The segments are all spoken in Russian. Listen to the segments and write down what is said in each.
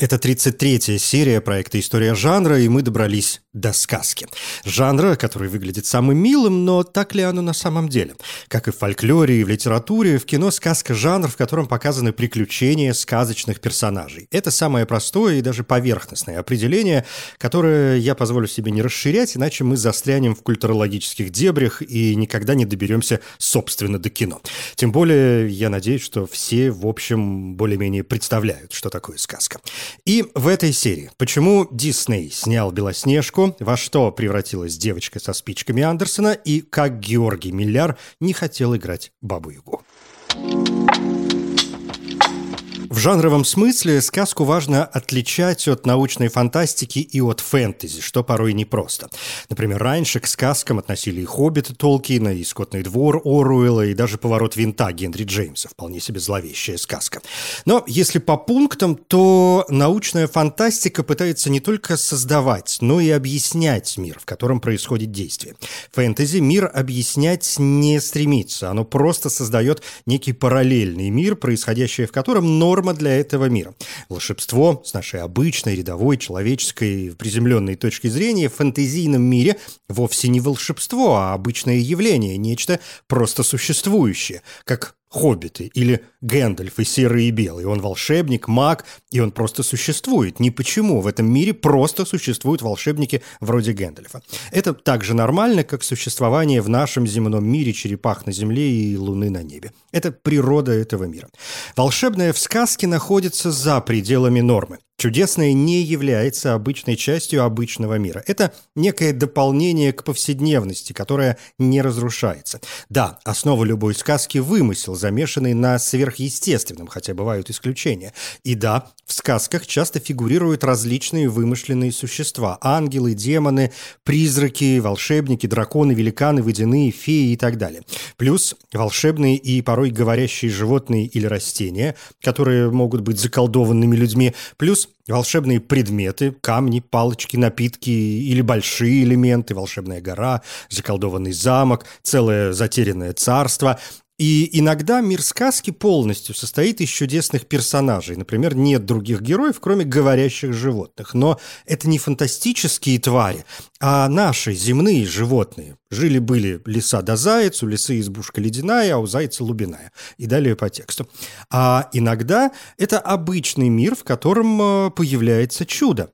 Это 33-я серия проекта «История жанра», и мы добрались до сказки. Жанра, который выглядит самым милым, но так ли оно на самом деле? Как и в фольклоре и в литературе, в кино сказка – жанр, в котором показаны приключения сказочных персонажей. Это самое простое и даже поверхностное определение, которое я позволю себе не расширять, иначе мы застрянем в культурологических дебрях и никогда не доберемся, собственно, до кино. Тем более, я надеюсь, что все, в общем, более-менее представляют, что такое сказка. И в этой серии «Почему Дисней снял Белоснежку?» во что превратилась девочка со спичками Андерсона и как Георгий Милляр не хотел играть Бабу-Ягу. В жанровом смысле сказку важно отличать от научной фантастики и от фэнтези, что порой непросто. Например, раньше к сказкам относили и «Хоббит» Толкина, и «Скотный двор» Оруэлла, и даже «Поворот винта» Генри Джеймса. Вполне себе зловещая сказка. Но если по пунктам, то научная фантастика пытается не только создавать, но и объяснять мир, в котором происходит действие. Фэнтези мир объяснять не стремится. Оно просто создает некий параллельный мир, происходящее в котором норм норма для этого мира. Волшебство с нашей обычной, рядовой, человеческой, приземленной точки зрения в фэнтезийном мире вовсе не волшебство, а обычное явление, нечто просто существующее, как хоббиты или Гэндальф и Серый и Белый. Он волшебник, маг, и он просто существует. Не почему. В этом мире просто существуют волшебники вроде Гэндальфа. Это так же нормально, как существование в нашем земном мире черепах на земле и луны на небе. Это природа этого мира. Волшебное в сказке находится за пределами нормы. Чудесное не является обычной частью обычного мира. Это некое дополнение к повседневности, которое не разрушается. Да, основа любой сказки – вымысел, замешанный на сверхъестественном, хотя бывают исключения. И да, в сказках часто фигурируют различные вымышленные существа – ангелы, демоны, призраки, волшебники, драконы, великаны, водяные, феи и так далее. Плюс волшебные и порой говорящие животные или растения, которые могут быть заколдованными людьми, плюс волшебные предметы, камни, палочки, напитки или большие элементы, волшебная гора, заколдованный замок, целое затерянное царство. И иногда мир сказки полностью состоит из чудесных персонажей. Например, нет других героев, кроме говорящих животных. Но это не фантастические твари, а наши земные животные. Жили-были лиса да заяц, у лисы избушка ледяная, а у зайца лубиная. И далее по тексту. А иногда это обычный мир, в котором э, появляется чудо.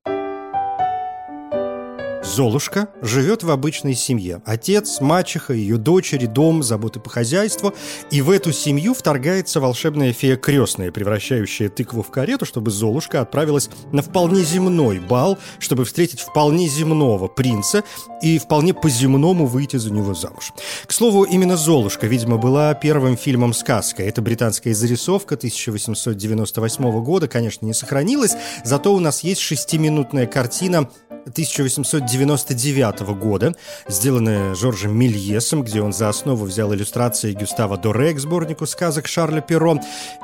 Золушка живет в обычной семье. Отец, мачеха, ее дочери, дом, заботы по хозяйству. И в эту семью вторгается волшебная фея крестная, превращающая тыкву в карету, чтобы Золушка отправилась на вполне земной бал, чтобы встретить вполне земного принца и вполне по-земному выйти за него замуж. К слову, именно Золушка, видимо, была первым фильмом «Сказка». Это британская зарисовка 1898 года, конечно, не сохранилась, зато у нас есть шестиминутная картина 1899 года, сделанная Жоржем Мильесом, где он за основу взял иллюстрации Гюстава Доре к сборнику сказок Шарля Перро.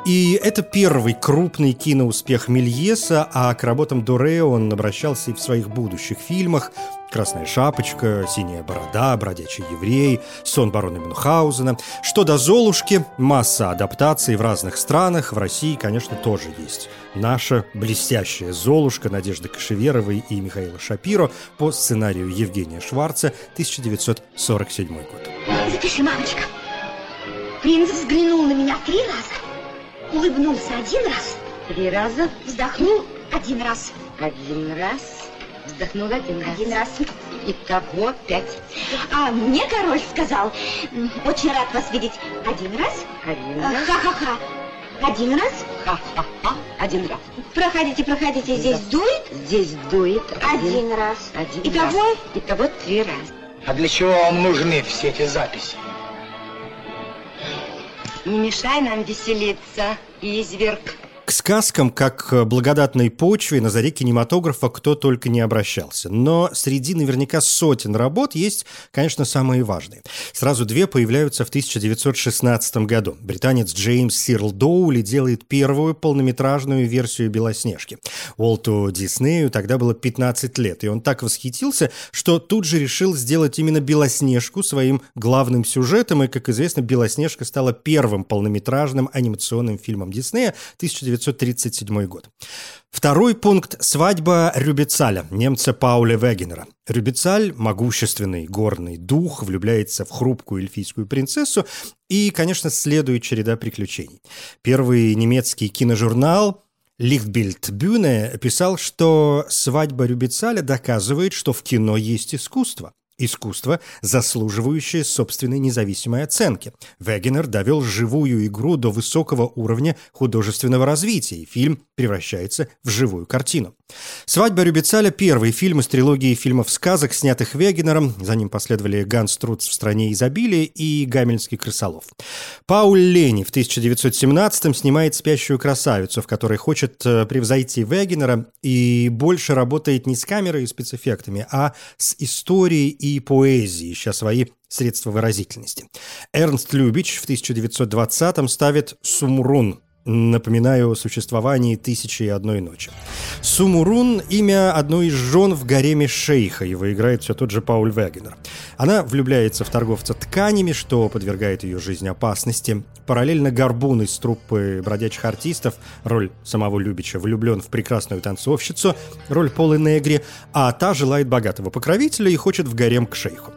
И это первый крупный киноуспех Мильеса, а к работам Доре он обращался и в своих будущих фильмах «Красная шапочка», «Синяя борода», «Бродячий еврей», «Сон барона Мюнхгаузена». Что до «Золушки», масса адаптаций в разных странах, в России, конечно, тоже есть. Наша блестящая «Золушка» Надежды Кашеверовой и Михаила Шапиро по сценарию Евгения Шварца, 1947 год. Запиши, мамочка. Принц взглянул на меня три раза, улыбнулся один раз, Три раза? вздохнул один раз, Один раз. Вздохнул один раз. один раз. Итого пять. А мне король сказал, «М, очень рад вас видеть один раз, Один а, раз. ха-ха-ха, один раз, Ха-ха-ха. Один раз. проходите, проходите, здесь Да. дует, Здесь дует один раз. Один Итого раз. Итого три раза. А для чего вам нужны все эти записи? Не мешай нам веселиться, изверг. К сказкам, как к благодатной почве, на заре кинематографа кто только не обращался. Но среди наверняка сотен работ есть, конечно, самые важные. Сразу две появляются в 1916 году. Британец Джеймс Сирл Доули делает первую полнометражную версию «Белоснежки». Уолту Диснею тогда было 15 лет, и он так восхитился, что тут же решил сделать именно «Белоснежку» своим главным сюжетом, и, как известно, «Белоснежка» стала первым полнометражным анимационным фильмом Диснея 19 1937 год. Второй пункт – свадьба Рюбицаля, немца Пауля Вегенера. Рюбицаль, могущественный горный дух, влюбляется в хрупкую эльфийскую принцессу и, конечно, следует череда приключений. Первый немецкий киножурнал Лихтбильд Бюне писал, что свадьба Рюбицаля доказывает, что в кино есть искусство – Искусство, заслуживающее собственной независимой оценки. Вегенер довел живую игру до высокого уровня художественного развития, и фильм превращается в живую картину. «Свадьба Рюбицаля» – первый фильм из трилогии фильмов-сказок, снятых Вегенером. За ним последовали «Ганс Труц в стране изобилия» и «Гамельский крысолов». Пауль Лени в 1917-м снимает «Спящую красавицу», в которой хочет э, превзойти Вегенера и больше работает не с камерой и спецэффектами, а с историей и поэзией, ища свои средства выразительности. Эрнст Любич в 1920-м ставит «Сумрун», Напоминаю о существовании «Тысячи и одной ночи». Сумурун – имя одной из жен в гареме шейха, его играет все тот же Пауль Вегенер. Она влюбляется в торговца тканями, что подвергает ее жизнь опасности. Параллельно Горбун из труппы бродячих артистов, роль самого Любича, влюблен в прекрасную танцовщицу, роль Полы Негри, а та желает богатого покровителя и хочет в гарем к шейху.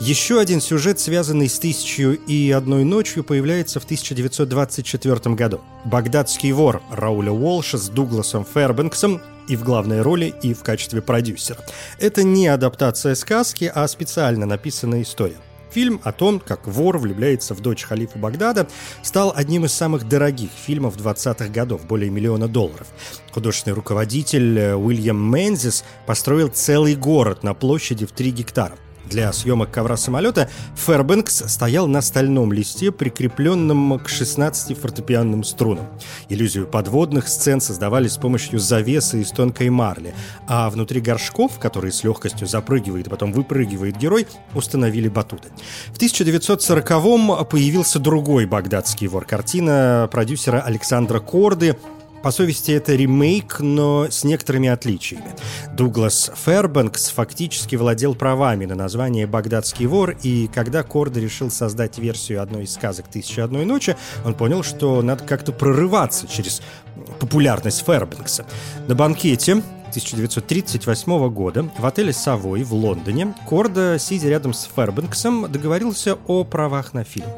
Еще один сюжет, связанный с «Тысячью и одной ночью», появляется в 1924 году. Багдадский вор Рауля Уолша с Дугласом Фербенксом и в главной роли, и в качестве продюсера. Это не адаптация сказки, а специально написанная история. Фильм о том, как вор влюбляется в дочь халифа Багдада, стал одним из самых дорогих фильмов 20-х годов, более миллиона долларов. Художественный руководитель э, Уильям Мензис построил целый город на площади в 3 гектара. Для съемок ковра самолета Фербенкс стоял на стальном листе, прикрепленном к 16 фортепианным струнам. Иллюзию подводных сцен создавали с помощью завесы из тонкой марли, а внутри горшков, которые с легкостью запрыгивает и потом выпрыгивает герой, установили батуты. В 1940-м появился другой багдадский вор. Картина продюсера Александра Корды по совести это ремейк, но с некоторыми отличиями. Дуглас Фербенкс фактически владел правами на название «Багдадский вор», и когда Корда решил создать версию одной из сказок «Тысяча одной ночи», он понял, что надо как-то прорываться через популярность Фербенкса. На банкете 1938 года в отеле «Совой» в Лондоне Корда, сидя рядом с Фербенксом, договорился о правах на фильм.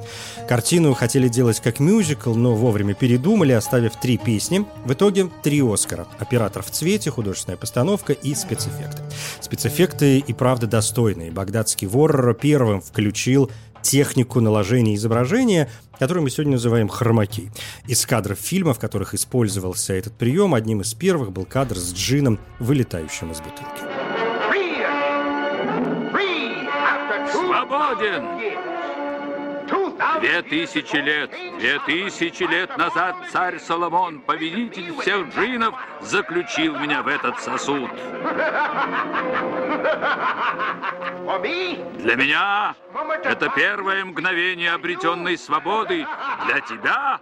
Картину хотели делать как мюзикл, но вовремя передумали, оставив три песни. В итоге три «Оскара». Оператор в цвете, художественная постановка и спецэффекты. Спецэффекты и правда достойные. Багдадский вор первым включил технику наложения изображения, которую мы сегодня называем хромаки. Из кадров фильма, в которых использовался этот прием, одним из первых был кадр с джином, вылетающим из бутылки. Свободен! Две тысячи лет, две тысячи лет назад царь Соломон, повелитель всех джинов, заключил меня в этот сосуд. Для меня это первое мгновение обретенной свободы. Для тебя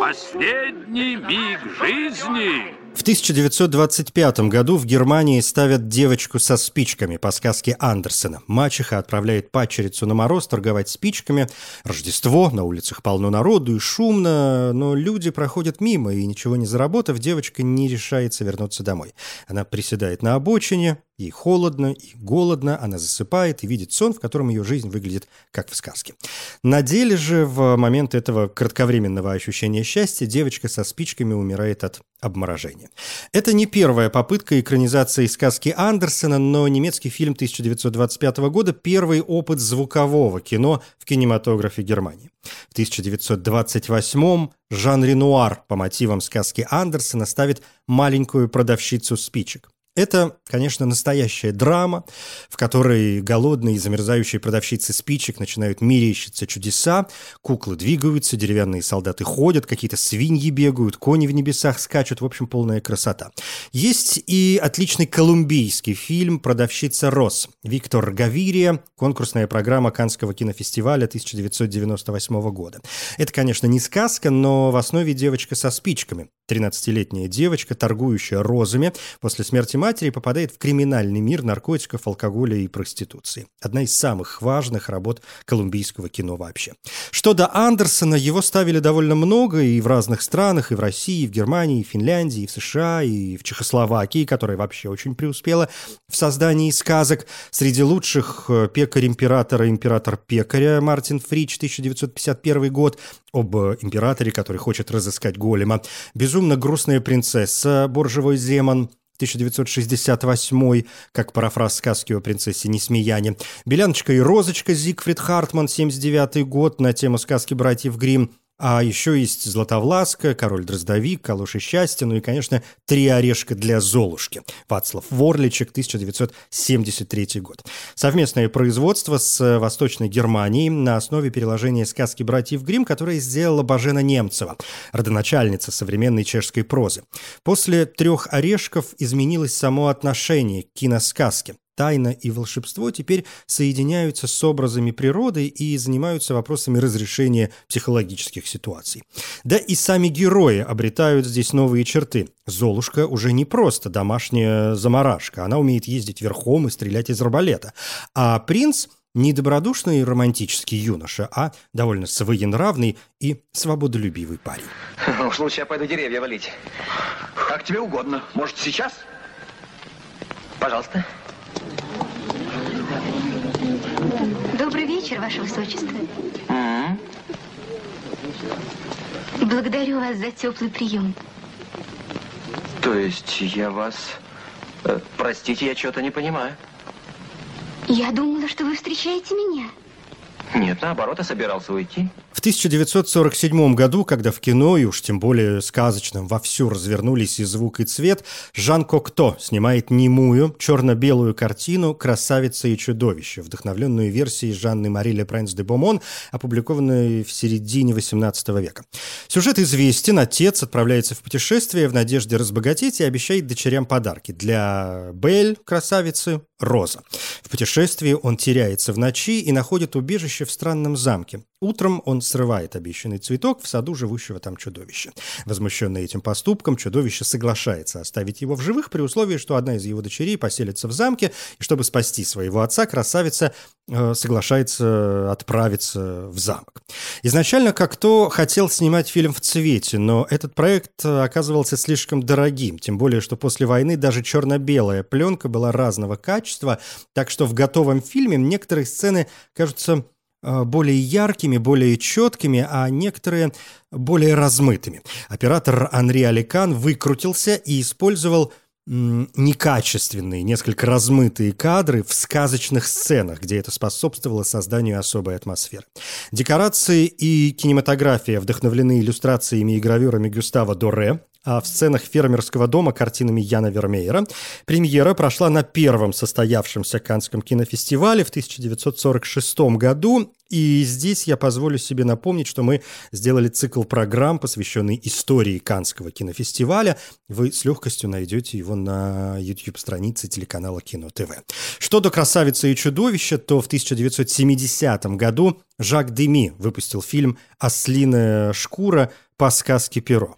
последний миг жизни. В 1925 году в Германии ставят девочку со спичками по сказке Андерсена. Мачеха отправляет падчерицу на мороз торговать спичками. Рождество, на улицах полно народу и шумно, но люди проходят мимо, и ничего не заработав, девочка не решается вернуться домой. Она приседает на обочине, Ей холодно и голодно, она засыпает и видит сон, в котором ее жизнь выглядит как в сказке. На деле же в момент этого кратковременного ощущения счастья девочка со спичками умирает от обморожения. Это не первая попытка экранизации сказки Андерсена, но немецкий фильм 1925 года – первый опыт звукового кино в кинематографе Германии. В 1928 Жан Ренуар по мотивам сказки Андерсена ставит «Маленькую продавщицу спичек». Это, конечно, настоящая драма, в которой голодные и замерзающие продавщицы спичек начинают мерещиться чудеса, куклы двигаются, деревянные солдаты ходят, какие-то свиньи бегают, кони в небесах скачут, в общем, полная красота. Есть и отличный колумбийский фильм «Продавщица Рос». Виктор Гавирия, конкурсная программа Канского кинофестиваля 1998 года. Это, конечно, не сказка, но в основе девочка со спичками. 13-летняя девочка, торгующая розами, после смерти матери попадает в криминальный мир наркотиков, алкоголя и проституции. Одна из самых важных работ колумбийского кино вообще. Что до Андерсона, его ставили довольно много и в разных странах, и в России, и в Германии, и в Финляндии, и в США, и в Чехословакии, которая вообще очень преуспела в создании сказок. Среди лучших э, пекарь императора, император пекаря Мартин Фрич, 1951 год, об императоре, который хочет разыскать голема. Безумно грустная принцесса Боржевой Земан, 1968, как парафраз сказки о принцессе Несмеяне. «Беляночка и розочка» Зигфрид Хартман, 79 год, на тему сказки братьев Гримм. А еще есть Златовласка, Король Дроздовик, Калуш и Счастье, ну и, конечно, Три орешка для Золушки. Вацлав Ворличек, 1973 год. Совместное производство с Восточной Германией на основе переложения сказки братьев Грим, которое сделала Бажена Немцева, родоначальница современной чешской прозы. После «Трех орешков» изменилось само отношение к киносказке. Тайна и волшебство теперь соединяются с образами природы и занимаются вопросами разрешения психологических ситуаций. Да и сами герои обретают здесь новые черты. Золушка уже не просто домашняя заморашка, она умеет ездить верхом и стрелять из арбалета. А принц – не добродушный романтический юноша, а довольно своенравный и свободолюбивый парень. Уж лучше я пойду деревья валить. Как тебе угодно. Может, сейчас? Пожалуйста. Добрый вечер, Ваше Высочество. М? Благодарю вас за теплый прием. То есть я вас... э, простите, я что-то не понимаю. Я думала, что вы встречаете меня. Нет, наоборот, я собирался уйти. В 1947 году, когда в кино, и уж тем более сказочном, вовсю развернулись и звук, и цвет, Жан Кокто снимает немую, черно-белую картину «Красавица и чудовище», вдохновленную версией Жанны Мари Ле Пренс де Бомон, опубликованной в середине XVIII века. Сюжет известен, отец отправляется в путешествие в надежде разбогатеть и обещает дочерям подарки. Для Бель, красавицы, Роза. В путешествии он теряется в ночи и находит убежище в странном замке. Утром он срывает обещанный цветок в саду живущего там чудовища. Возмущенный этим поступком, чудовище соглашается оставить его в живых при условии, что одна из его дочерей поселится в замке, и чтобы спасти своего отца, красавица э, соглашается отправиться в замок. Изначально как-то хотел снимать фильм в цвете, но этот проект э, оказывался слишком дорогим, тем более, что после войны даже черно-белая пленка была разного качества, так что в готовом фильме некоторые сцены кажутся Э, более яркими, более четкими, а некоторые более размытыми. Оператор Анри Аликан выкрутился и использовал некачественные, несколько размытые кадры в сказочных сценах, где это способствовало созданию особой атмосферы. Декорации и кинематография вдохновлены иллюстрациями и гравюрами Гюстава Доре, в сценах фермерского дома картинами Яна Вермеера. Премьера прошла на первом состоявшемся Канском кинофестивале в 1946 году. И здесь я позволю себе напомнить, что мы сделали цикл программ, посвященный истории Канского кинофестиваля. Вы с легкостью найдете его на YouTube-странице телеканала Кино ТВ. Что до «Красавицы и чудовища», то в 1970 году Жак Деми выпустил фильм «Ослиная шкура» по сказке «Перо».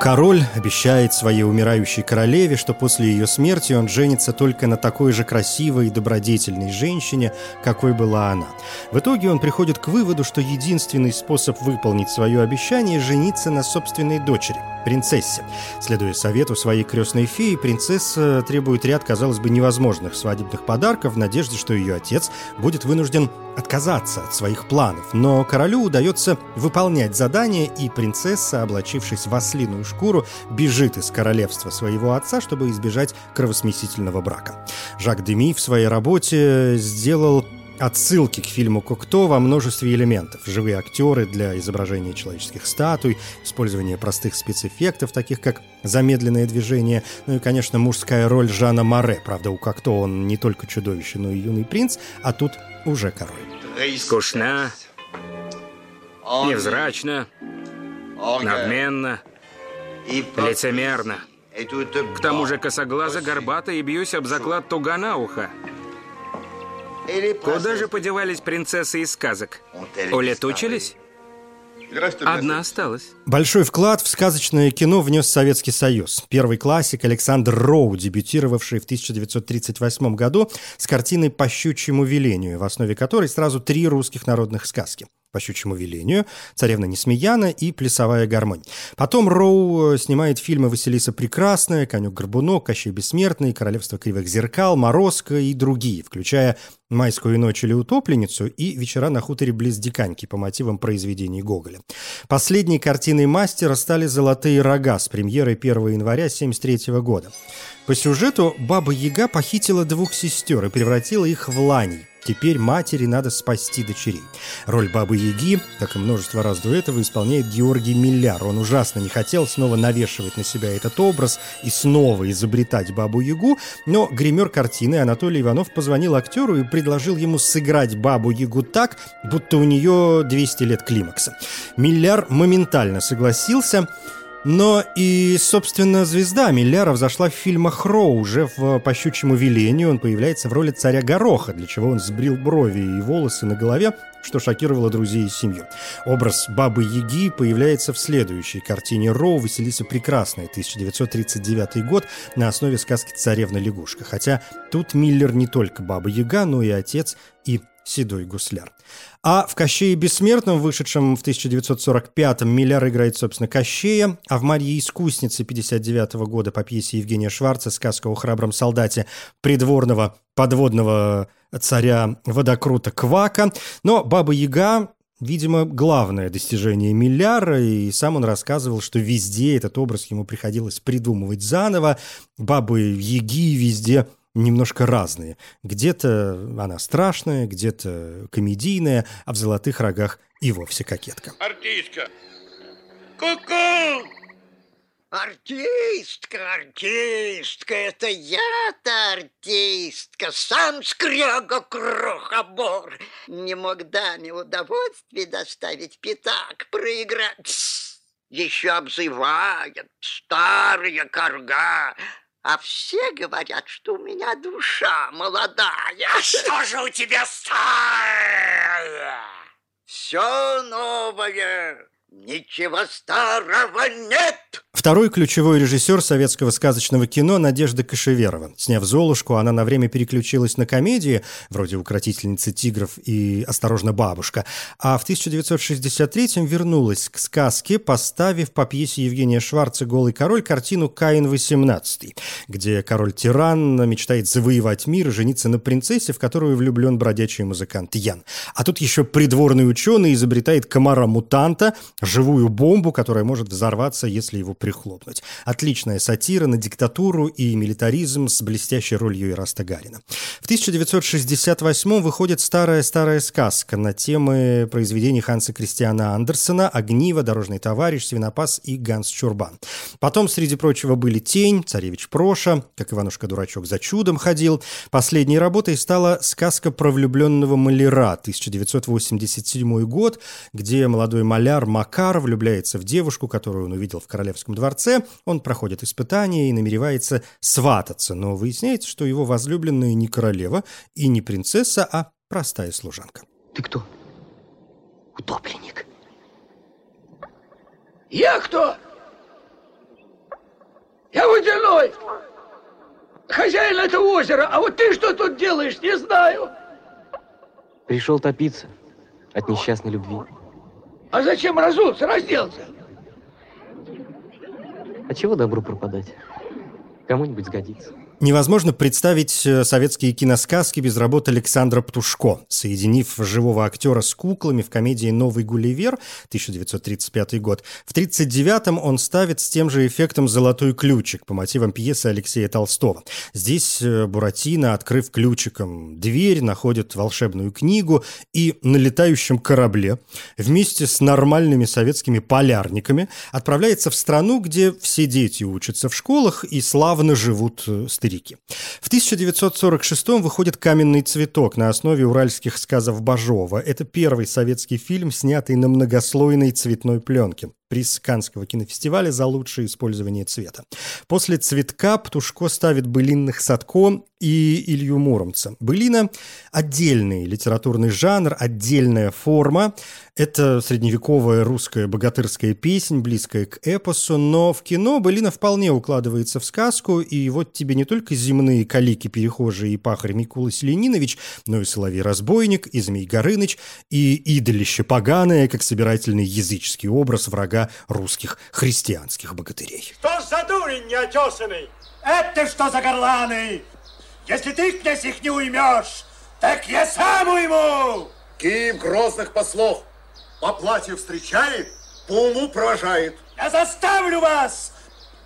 Король обещает своей умирающей королеве, что после ее смерти он женится только на такой же красивой и добродетельной женщине, какой была она. В итоге он приходит к выводу, что единственный способ выполнить свое обещание – жениться на собственной дочери – принцессе. Следуя совету своей крестной феи, принцесса требует ряд, казалось бы, невозможных свадебных подарков в надежде, что ее отец будет вынужден отказаться от своих планов. Но королю удается выполнять задание, и принцесса, облачившись в ослиную шкуру, бежит из королевства своего отца, чтобы избежать кровосмесительного брака. Жак Деми в своей работе сделал отсылки к фильму «Кокто» во множестве элементов. Живые актеры для изображения человеческих статуй, использование простых спецэффектов, таких как замедленное движение, ну и, конечно, мужская роль Жана Море. Правда, у Кокто он не только чудовище, но и юный принц, а тут уже король. Скучна, невзрачна, надменно, лицемерно. К тому же косоглаза горбата и бьюсь об заклад туга на ухо. Куда же подевались принцессы из сказок? Улетучились? Одна осталась. Большой вклад в сказочное кино внес Советский Союз. Первый классик Александр Роу, дебютировавший в 1938 году с картиной «По щучьему велению», в основе которой сразу три русских народных сказки по щучьему велению, «Царевна Несмеяна» и «Плясовая гармонь». Потом Роу э, снимает фильмы «Василиса Прекрасная», «Конюк-горбунок», «Кощей Бессмертный», «Королевство кривых зеркал», «Морозко» и другие, включая «Майскую ночь или утопленницу» и «Вечера на хуторе близ Диканьки» по мотивам произведений Гоголя. Последней картиной мастера стали «Золотые рога» с премьерой 1 января 1973 года. По сюжету Баба Яга похитила двух сестер и превратила их в ланей. Теперь матери надо спасти дочерей. Роль Бабы Яги, как и множество раз до этого, исполняет Георгий Милляр. Он ужасно не хотел снова навешивать на себя этот образ и снова изобретать Бабу Ягу, но гример картины Анатолий Иванов позвонил актеру и предложил ему сыграть Бабу Ягу так, будто у нее 200 лет климакса. Милляр моментально согласился – но и, собственно, звезда Милляров зашла в фильмах Роу. Уже в «По щучьему велению» он появляется в роли царя Гороха, для чего он сбрил брови и волосы на голове, что шокировало друзей и семью. Образ Бабы Яги появляется в следующей картине Роу «Василиса Прекрасная», 1939 год, на основе сказки «Царевна-лягушка». Хотя тут Миллер не только Баба Яга, но и отец и седой гусляр. А в «Кощее бессмертном», вышедшем в 1945-м, Милляр играет, собственно, Кощея, а в «Марье искуснице» 59 -го года по пьесе Евгения Шварца «Сказка о храбром солдате» придворного подводного царя водокрута Квака. Но Баба Яга Видимо, главное достижение Милляра, и сам он рассказывал, что везде этот образ ему приходилось придумывать заново. Бабы Яги везде немножко разные. Где-то она страшная, где-то комедийная, а в «Золотых рогах» и вовсе кокетка. Артистка! Ку-ку! Артистка, артистка, это я-то артистка, сам скряга крохобор. Не мог даме удовольствие доставить пятак, проиграть. Еще обзывает старая корга, а все говорят, что у меня душа молодая. А что же у тебя старая? Все новое, ничего старого нет. Второй ключевой режиссер советского сказочного кино Надежда Кашеверова. Сняв «Золушку», она на время переключилась на комедии, вроде «Укротительницы тигров» и «Осторожно, бабушка», а в 1963-м вернулась к сказке, поставив по пьесе Евгения Шварца «Голый король» картину «Каин XVIII», где король-тиран мечтает завоевать мир и жениться на принцессе, в которую влюблен бродячий музыкант Ян. А тут еще придворный ученый изобретает комара-мутанта, живую бомбу, которая может взорваться, если его прихлопнуть прихлопнуть. Отличная сатира на диктатуру и милитаризм с блестящей ролью Ираста Гарина. В 1968 выходит старая-старая сказка на темы произведений Ханса Кристиана Андерсона «Огниво», «Дорожный товарищ», «Свинопас» и «Ганс Чурбан». Потом, среди прочего, были «Тень», «Царевич Проша», как Иванушка-дурачок за чудом ходил. Последней работой стала сказка про влюбленного маляра 1987 год, где молодой маляр Макар влюбляется в девушку, которую он увидел в Королевском дворце, он проходит испытания и намеревается свататься, но выясняется, что его возлюбленная не королева и не принцесса, а простая служанка. Ты кто? Утопленник. Я кто? Я водяной. Хозяин этого озера. А вот ты что тут делаешь, не знаю. Пришел топиться от несчастной любви. А зачем разуться, разделся? А чего добру пропадать? Кому-нибудь сгодится. Невозможно представить э, советские киносказки без работы Александра Птушко. Соединив живого актера с куклами в комедии «Новый Гулливер» 1935 год, в 1939-м он ставит с тем же эффектом «Золотой ключик» по мотивам пьесы Алексея Толстого. Здесь э, Буратино, открыв ключиком дверь, находит волшебную книгу и на летающем корабле вместе с нормальными советскими полярниками отправляется в страну, где все дети учатся в школах и славно живут э, Америки. В 1946 выходит «Каменный цветок» на основе уральских сказов Бажова. Это первый советский фильм, снятый на многослойной цветной пленке приз Канского кинофестиваля за лучшее использование цвета. После «Цветка» Птушко ставит былинных Садко и Илью Муромца. Былина – отдельный литературный жанр, отдельная форма. Это средневековая русская богатырская песнь, близкая к эпосу, но в кино былина вполне укладывается в сказку, и вот тебе не только земные калики, перехожие и пахарь Микула Селенинович, но и Соловей-разбойник, и Змей Горыныч, и идолище поганое, как собирательный языческий образ врага русских христианских богатырей. Что за дурень неотесанный? Это что за горланы? Если ты, князь, их не уймешь, так я сам уйму! Киев грозных послов по платью встречает, по уму провожает. Я заставлю вас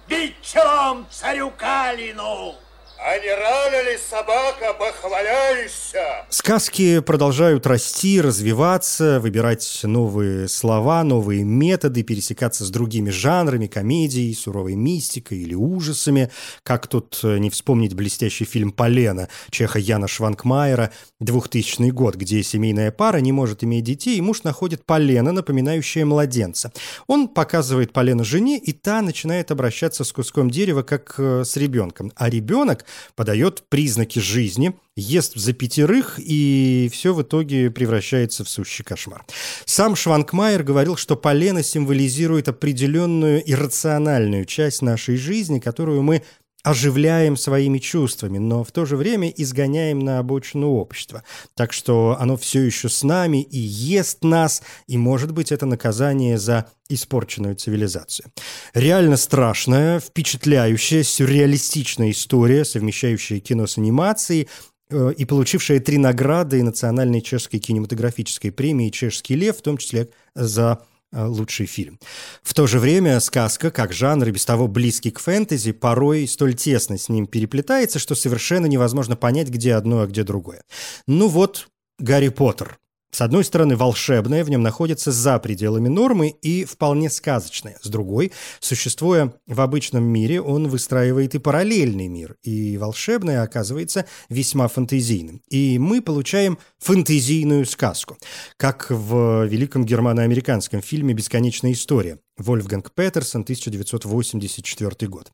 бить челом царю Калину! А не рано ли собака похваляешься? Сказки продолжают расти, развиваться, выбирать новые слова, новые методы, пересекаться с другими жанрами, комедией, суровой мистикой или ужасами. Как тут э, не вспомнить блестящий фильм «Полена» Чеха Яна Шванкмайера 2000 год, где семейная пара не может иметь детей, и муж находит полено, напоминающее младенца. Он показывает полено жене, и та начинает обращаться с куском дерева, как э, с ребенком. А ребенок подает признаки жизни, ест за пятерых, и все в итоге превращается в сущий кошмар. Сам Шванкмайер говорил, что полено символизирует определенную иррациональную часть нашей жизни, которую мы оживляем своими чувствами, но в то же время изгоняем на обочину общества. Так что оно все еще с нами и ест нас, и, может быть, это наказание за испорченную цивилизацию. Реально страшная, впечатляющая, сюрреалистичная история, совмещающая кино с анимацией, э, и получившая три награды национальной чешской кинематографической премии «Чешский лев», в том числе за лучший фильм. В то же время сказка, как жанр, и без того близкий к фэнтези, порой столь тесно с ним переплетается, что совершенно невозможно понять, где одно, а где другое. Ну вот, Гарри Поттер. С одной стороны, волшебное в нем находится за пределами нормы и вполне сказочное. С другой, существуя в обычном мире, он выстраивает и параллельный мир, и волшебное оказывается весьма фантазийным. И мы получаем фантазийную сказку, как в великом германо-американском фильме «Бесконечная история» Вольфганг Петерсон, 1984 год.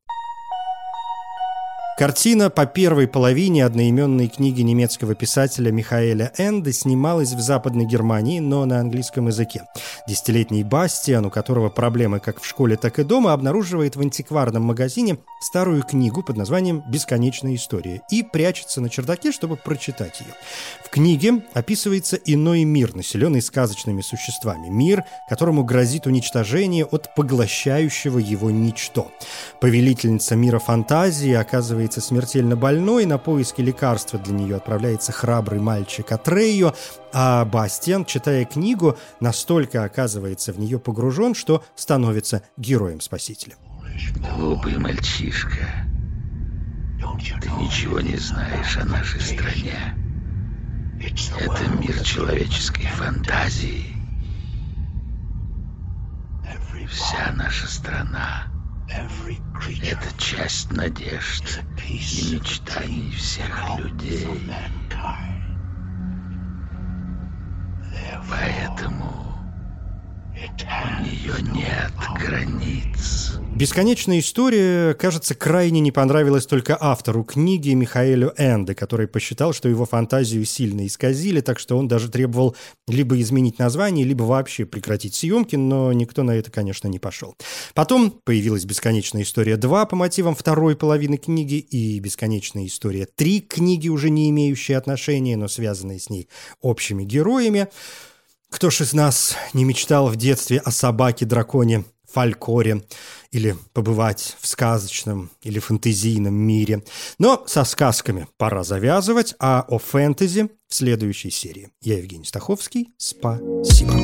Картина по первой половине одноименной книги немецкого писателя Михаэля Энде снималась в Западной Германии, но на английском языке. Десятилетний Бастиан, у которого проблемы как в школе, так и дома, обнаруживает в антикварном магазине старую книгу под названием «Бесконечная история» и прячется на чердаке, чтобы прочитать ее. В книге описывается иной мир, населенный сказочными существами. Мир, которому грозит уничтожение от поглощающего его ничто. Повелительница мира фантазии оказывается оказывается смертельно больной, на поиски лекарства для нее отправляется храбрый мальчик Атрейо, а Бастиан, читая книгу, настолько оказывается в нее погружен, что становится героем-спасителем. Глупый мальчишка, ты ничего не знаешь о нашей стране. Это мир человеческой фантазии. Вся наша страна это часть надежд и мечтаний всех людей. Поэтому у нее нет границ. Бесконечная история, кажется, крайне не понравилась только автору книги Михаэлю Энде, который посчитал, что его фантазию сильно исказили, так что он даже требовал либо изменить название, либо вообще прекратить съемки, но никто на это, конечно, не пошел. Потом появилась «Бесконечная история 2» по мотивам второй половины книги и «Бесконечная история 3» книги, уже не имеющие отношения, но связанные с ней общими героями. Кто ж из нас не мечтал в детстве о собаке-драконе фольклоре или побывать в сказочном или фэнтезийном мире. Но со сказками пора завязывать, а о фэнтези в следующей серии. Я Евгений Стаховский. Спасибо.